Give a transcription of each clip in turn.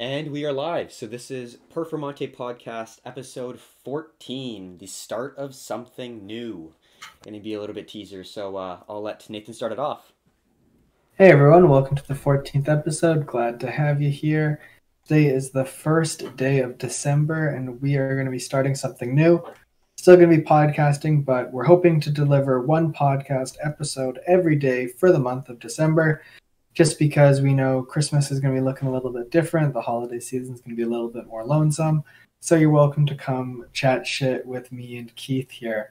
And we are live. So this is Performante Podcast, episode 14, the start of something new. Going to be a little bit teaser, so uh, I'll let Nathan start it off. Hey everyone, welcome to the 14th episode. Glad to have you here. Today is the first day of December, and we are going to be starting something new. Still going to be podcasting, but we're hoping to deliver one podcast episode every day for the month of December just because we know Christmas is going to be looking a little bit different. The holiday season is going to be a little bit more lonesome. So you're welcome to come chat shit with me and Keith here.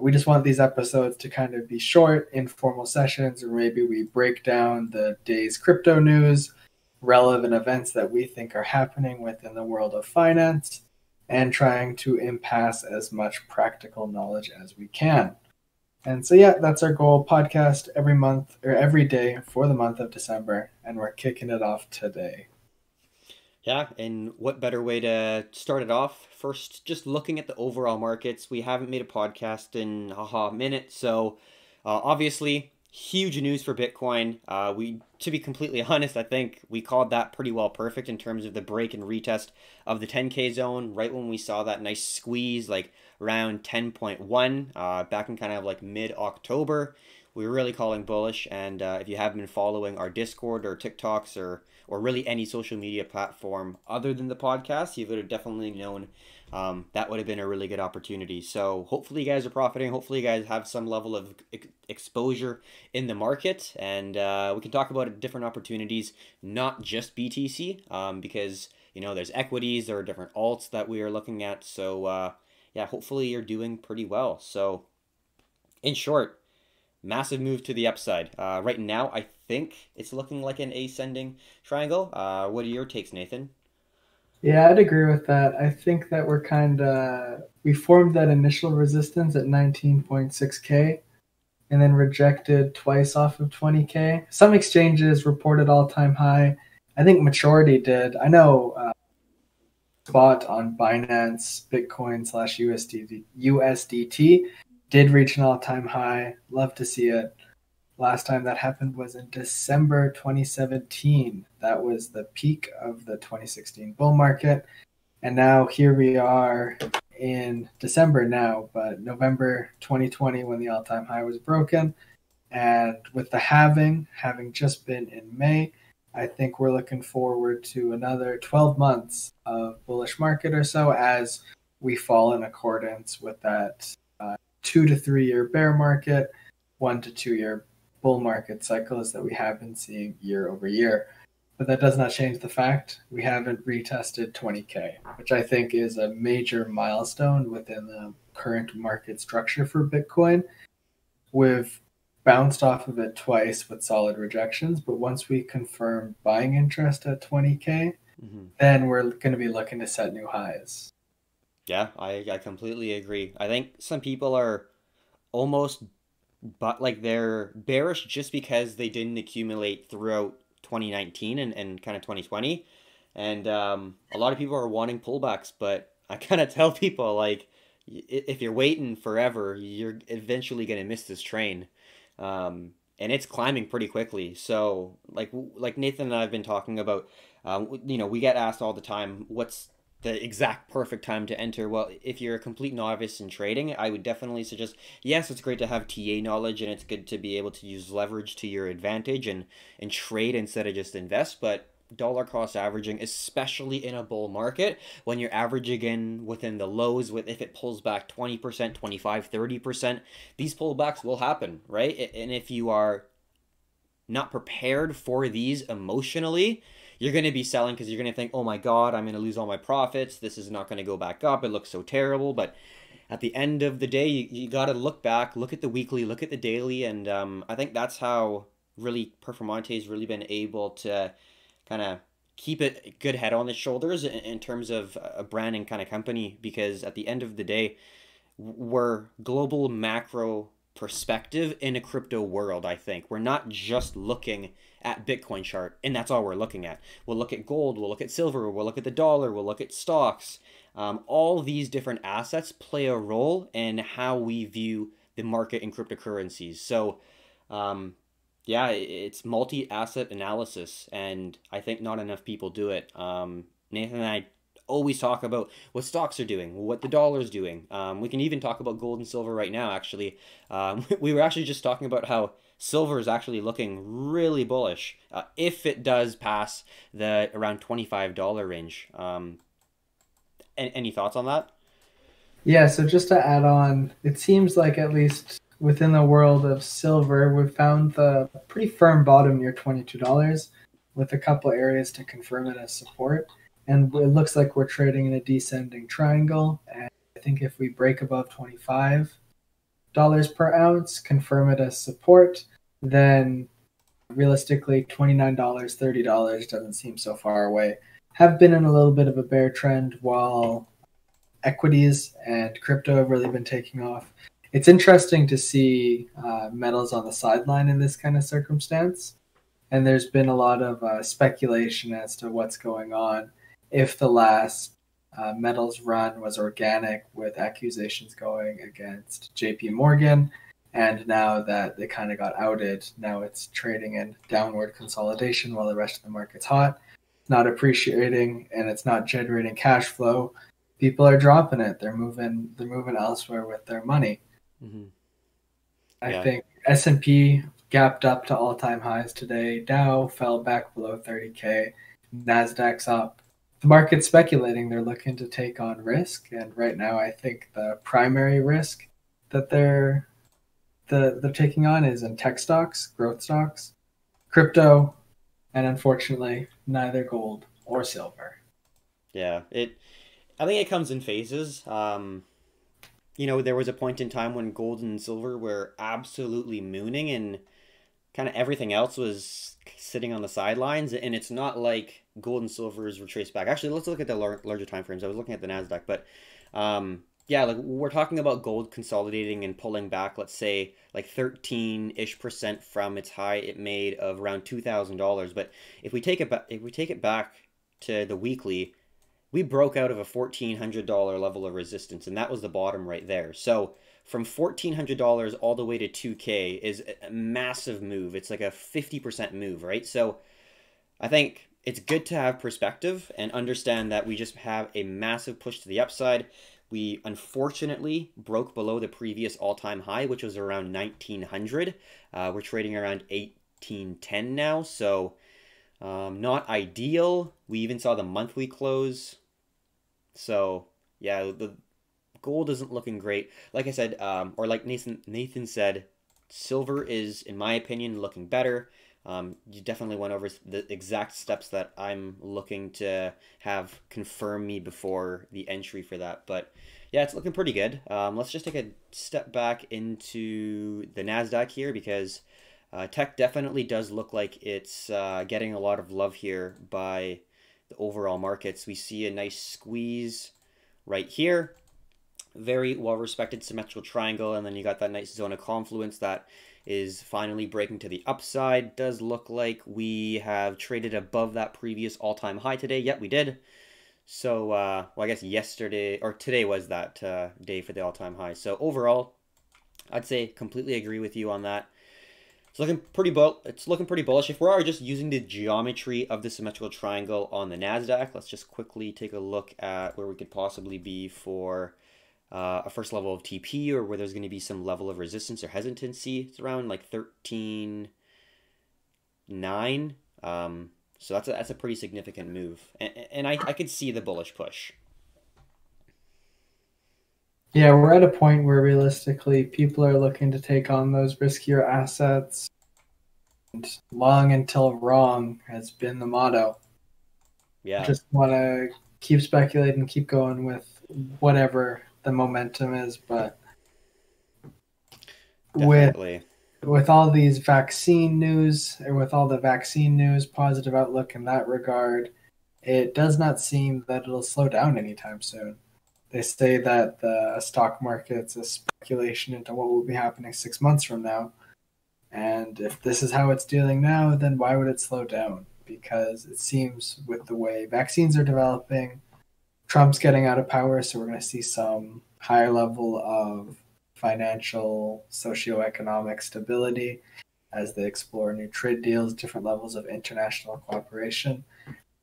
We just want these episodes to kind of be short, informal sessions, or maybe we break down the day's crypto news, relevant events that we think are happening within the world of finance, and trying to impasse as much practical knowledge as we can. And so, yeah, that's our goal podcast every month or every day for the month of December. And we're kicking it off today. Yeah, and what better way to start it off? First, just looking at the overall markets. We haven't made a podcast in a minute, so uh, obviously, huge news for Bitcoin. Uh, we, to be completely honest, I think we called that pretty well perfect in terms of the break and retest of the 10k zone. Right when we saw that nice squeeze, like around 10.1, uh, back in kind of like mid October, were really calling bullish. And uh, if you haven't been following our Discord or TikToks or or really any social media platform other than the podcast, you would have definitely known um, that would have been a really good opportunity. So hopefully you guys are profiting. Hopefully you guys have some level of ex- exposure in the market, and uh, we can talk about different opportunities, not just BTC, um, because you know there's equities, there are different alts that we are looking at. So uh, yeah, hopefully you're doing pretty well. So in short, massive move to the upside. Uh, right now, I think it's looking like an ascending triangle. Uh, what are your takes, Nathan? Yeah, I'd agree with that. I think that we're kind of we formed that initial resistance at 19.6k and then rejected twice off of 20k. Some exchanges reported all-time high. I think Maturity did. I know uh, spot on Binance Bitcoin slash USDT USDT did reach an all-time high. Love to see it. Last time that happened was in December 2017. That was the peak of the 2016 bull market. And now here we are in December now, but November 2020 when the all-time high was broken. And with the halving having just been in May, I think we're looking forward to another 12 months of bullish market or so as we fall in accordance with that uh, two to three year bear market, one to two year bull market cycles that we have been seeing year over year. But that does not change the fact we haven't retested 20K, which I think is a major milestone within the current market structure for Bitcoin. We've bounced off of it twice with solid rejections, but once we confirm buying interest at 20K, mm-hmm. then we're going to be looking to set new highs. Yeah, I, I completely agree. I think some people are almost but like they're bearish just because they didn't accumulate throughout 2019 and, and kind of 2020. And um, a lot of people are wanting pullbacks, but I kind of tell people like if you're waiting forever, you're eventually going to miss this train. Um, and it's climbing pretty quickly. So like like Nathan and I have been talking about, um, you know, we get asked all the time, what's the exact perfect time to enter. Well, if you're a complete novice in trading, I would definitely suggest yes, it's great to have TA knowledge and it's good to be able to use leverage to your advantage and and trade instead of just invest, but dollar cost averaging especially in a bull market when you're averaging in within the lows with if it pulls back 20% 25 30% these pullbacks will happen right and if you are not prepared for these emotionally you're going to be selling because you're going to think, oh my God, I'm going to lose all my profits. This is not going to go back up. It looks so terrible. But at the end of the day, you, you got to look back, look at the weekly, look at the daily. And um, I think that's how really Performante has really been able to kind of keep it good head on its shoulders in, in terms of a branding kind of company because at the end of the day, we're global macro perspective in a crypto world, I think. We're not just looking at Bitcoin chart, and that's all we're looking at. We'll look at gold, we'll look at silver, we'll look at the dollar, we'll look at stocks. Um, all these different assets play a role in how we view the market in cryptocurrencies. So, um, Yeah, it's multi-asset analysis, and I think not enough people do it. Um, Nathan and I always talk about what stocks are doing, what the dollar's doing. Um, we can even talk about gold and silver right now. Actually, um, we were actually just talking about how silver is actually looking really bullish uh, if it does pass the around twenty five dollar range. Um, any, any thoughts on that? Yeah. So just to add on, it seems like at least within the world of silver, we've found the pretty firm bottom near twenty two dollars, with a couple areas to confirm it as support and it looks like we're trading in a descending triangle. And I think if we break above $25 per ounce, confirm it as support, then realistically $29, $30 doesn't seem so far away. Have been in a little bit of a bear trend while equities and crypto have really been taking off. It's interesting to see uh, metals on the sideline in this kind of circumstance. And there's been a lot of uh, speculation as to what's going on if the last uh, metals run was organic with accusations going against JP Morgan. And now that they kind of got outed, now it's trading in downward consolidation while the rest of the market's hot, not appreciating, and it's not generating cash flow. People are dropping it. They're moving. They're moving elsewhere with their money. Mm-hmm. Yeah. I think S and P gapped up to all time highs today. Dow fell back below 30k. Nasdaq's up the market's speculating they're looking to take on risk, and right now I think the primary risk that they're the, they're taking on is in tech stocks, growth stocks, crypto, and unfortunately neither gold or silver. Yeah, it. I think it comes in phases. Um, you know, there was a point in time when gold and silver were absolutely mooning, and kind of everything else was sitting on the sidelines. And it's not like gold and silver is retraced back. Actually, let's look at the lar- larger time frames. I was looking at the Nasdaq, but um, yeah, like we're talking about gold consolidating and pulling back. Let's say like thirteen ish percent from its high it made of around two thousand dollars. But if we take it back, if we take it back to the weekly, we broke out of a fourteen hundred dollar level of resistance, and that was the bottom right there. So from $1400 all the way to 2k is a massive move it's like a 50% move right so i think it's good to have perspective and understand that we just have a massive push to the upside. We unfortunately broke below the previous all time high, which was around 1900. Uh, we're trading around 1810 now, so um, not ideal. We even saw the monthly close. So, yeah, the gold isn't looking great. Like I said, um, or like Nathan, Nathan said, silver is, in my opinion, looking better. Um, you definitely went over the exact steps that I'm looking to have confirm me before the entry for that. But yeah, it's looking pretty good. Um, let's just take a step back into the NASDAQ here because uh, tech definitely does look like it's uh, getting a lot of love here by the overall markets. We see a nice squeeze right here. Very well respected symmetrical triangle, and then you got that nice zone of confluence that is finally breaking to the upside. Does look like we have traded above that previous all-time high today. Yep, we did. So, uh, well, I guess yesterday or today was that uh, day for the all-time high. So overall, I'd say completely agree with you on that. It's looking pretty bull. It's looking pretty bullish. If we are just using the geometry of the symmetrical triangle on the Nasdaq, let's just quickly take a look at where we could possibly be for uh, a first level of TP or where there's going to be some level of resistance or hesitancy. It's around like 13, 9. Um, so that's a, that's a pretty significant move. And, and I, I could see the bullish push. Yeah, we're at a point where realistically people are looking to take on those riskier assets. And long until wrong has been the motto. Yeah. Just want to keep speculating, keep going with whatever the momentum is, but Definitely. with with all these vaccine news or with all the vaccine news, positive outlook in that regard, it does not seem that it'll slow down anytime soon. They say that the stock market's a speculation into what will be happening six months from now. And if this is how it's dealing now, then why would it slow down? Because it seems with the way vaccines are developing, Trump's getting out of power, so we're going to see some higher level of financial, socioeconomic stability. as they explore new trade deals, different levels of international cooperation.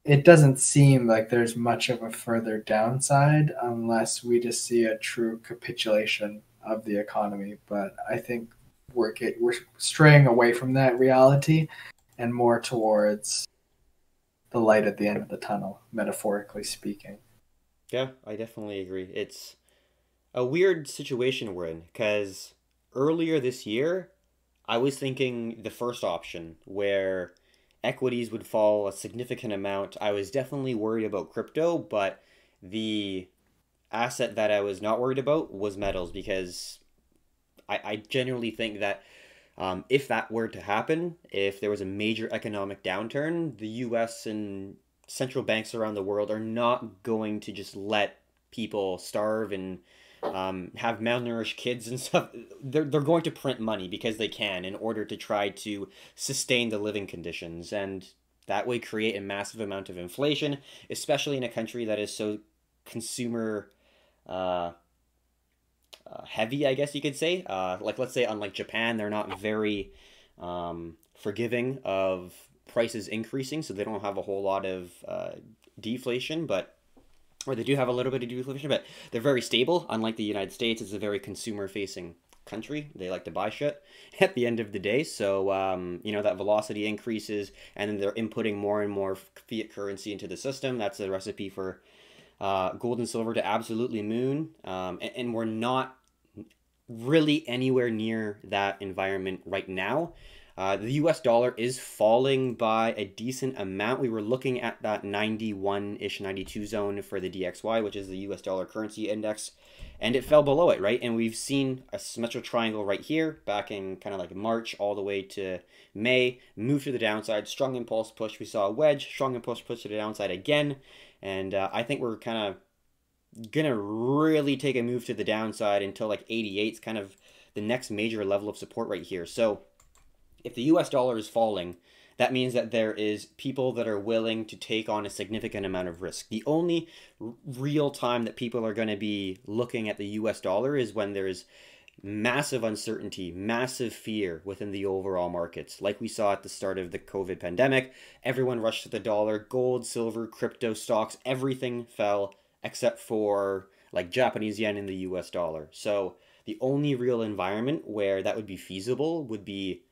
It doesn't seem like there's much of a further downside unless we just see a true capitulation of the economy. But I think we're get, we're straying away from that reality and more towards the light at the end of the tunnel, metaphorically speaking. Yeah, I definitely agree. It's a weird situation we're in because earlier this year, I was thinking the first option where equities would fall a significant amount. I was definitely worried about crypto, but the asset that I was not worried about was metals because I, I genuinely think that um, if that were to happen, if there was a major economic downturn, the US and central banks around the world are not going to just let people starve and um, have malnourished kids and stuff. They're, they're going to print money because they can in order to try to sustain the living conditions and that way create a massive amount of inflation, especially in a country that is so consumer uh, uh, heavy, I guess you could say. Uh, like, let's say, unlike Japan, they're not very um, forgiving of prices increasing, so they don't have a whole lot of uh, deflation, but or they do have a little bit of deflation, but they're very stable. Unlike the United States, it's a very consumer-facing country. They like to buy shit at the end of the day. So, um, you know, that velocity increases and then they're inputting more and more fiat currency into the system. That's a recipe for uh, gold and silver to absolutely moon. Um, and, and we're not really anywhere near that environment right now. Uh, the US dollar is falling by a decent amount. We were looking at that 91 ish, 92 zone for the DXY, which is the US dollar currency index, and it fell below it, right? And we've seen a symmetrical triangle right here back in kind of like March all the way to May, move to the downside, strong impulse push. We saw a wedge, strong impulse push to the downside again, and uh, I think we're kind of gonna really take a move to the downside until like 88 is kind of the next major level of support right here. So if the US dollar is falling, that means that there is people that are willing to take on a significant amount of risk. The only real time that people are going to be looking at the US dollar is when there's massive uncertainty, massive fear within the overall markets. Like we saw at the start of the COVID pandemic, everyone rushed to the dollar, gold, silver, crypto stocks, everything fell except for like Japanese yen and the US dollar. So the only real environment where that would be feasible would be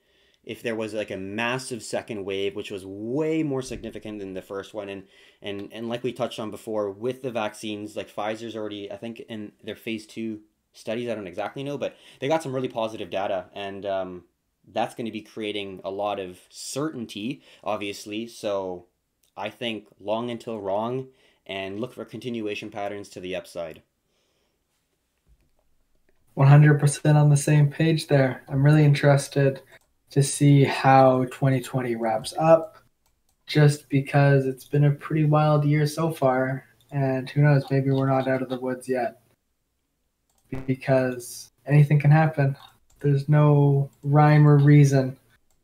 if there was like a massive second wave which was way more significant than the first one and and and like we touched on before with the vaccines like Pfizer's already I think in their phase 2 studies I don't exactly know but they got some really positive data and um, that's going to be creating a lot of certainty obviously. So I think long until wrong and look for continuation patterns to the upside. 100% on the same page there. I'm really interested to see how 2020 wraps up just because it's been a pretty wild year so far and who knows maybe we're not out of the woods yet because anything can happen. There's no rhyme or reason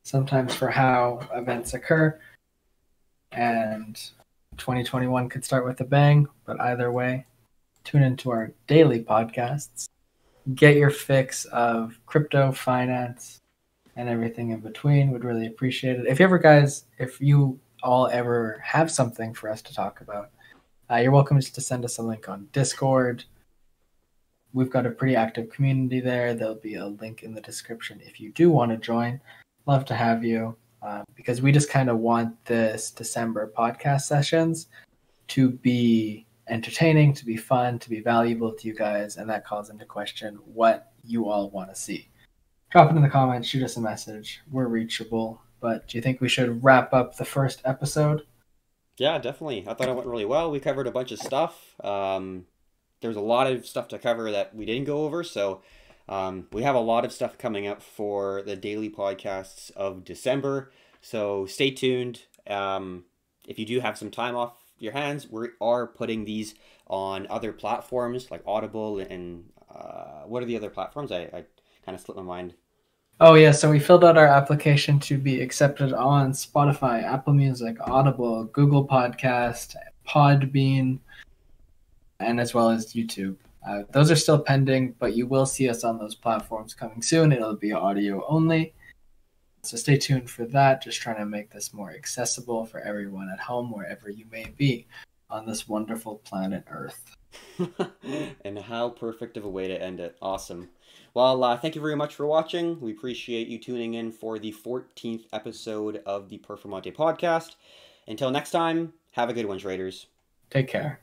sometimes for how events occur and 2021 could start with a bang but either way tune into our daily podcasts. Get your fix of crypto finance and everything in between. Would really appreciate it. If you ever, guys, if you all ever have something for us to talk about, uh, you're welcome just to send us a link on Discord. We've got a pretty active community there. There'll be a link in the description if you do want to join. Love to have you uh, because we just kind of want this December podcast sessions to be entertaining, to be fun, to be valuable to you guys, and that calls into question what you all want to see drop it in the comments, shoot us a message. We're reachable. But do you think we should wrap up the first episode? Yeah, definitely. I thought it went really well. We covered a bunch of stuff. Um, there's a lot of stuff to cover that we didn't go over. So um, we have a lot of stuff coming up for the daily podcasts of December. So stay tuned. Um, if you do have some time off your hands, we are putting these on other platforms like Audible and uh, what are the other platforms? I, I kind of slipped my mind. Oh yeah, so we filled out our application to be accepted on Spotify, Apple Music, Audible, Google Podcast, Podbean, and as well as YouTube. Uh, those are still pending, but you will see us on those platforms coming soon. It'll be audio only. So stay tuned for that. Just trying to make this more accessible for everyone at home, wherever you may be on this wonderful planet Earth. and how perfect of a way to end it. Awesome. Well, uh, thank you very much for watching. We appreciate you tuning in for the 14th episode of the Performante podcast. Until next time, have a good one, traders. Take care.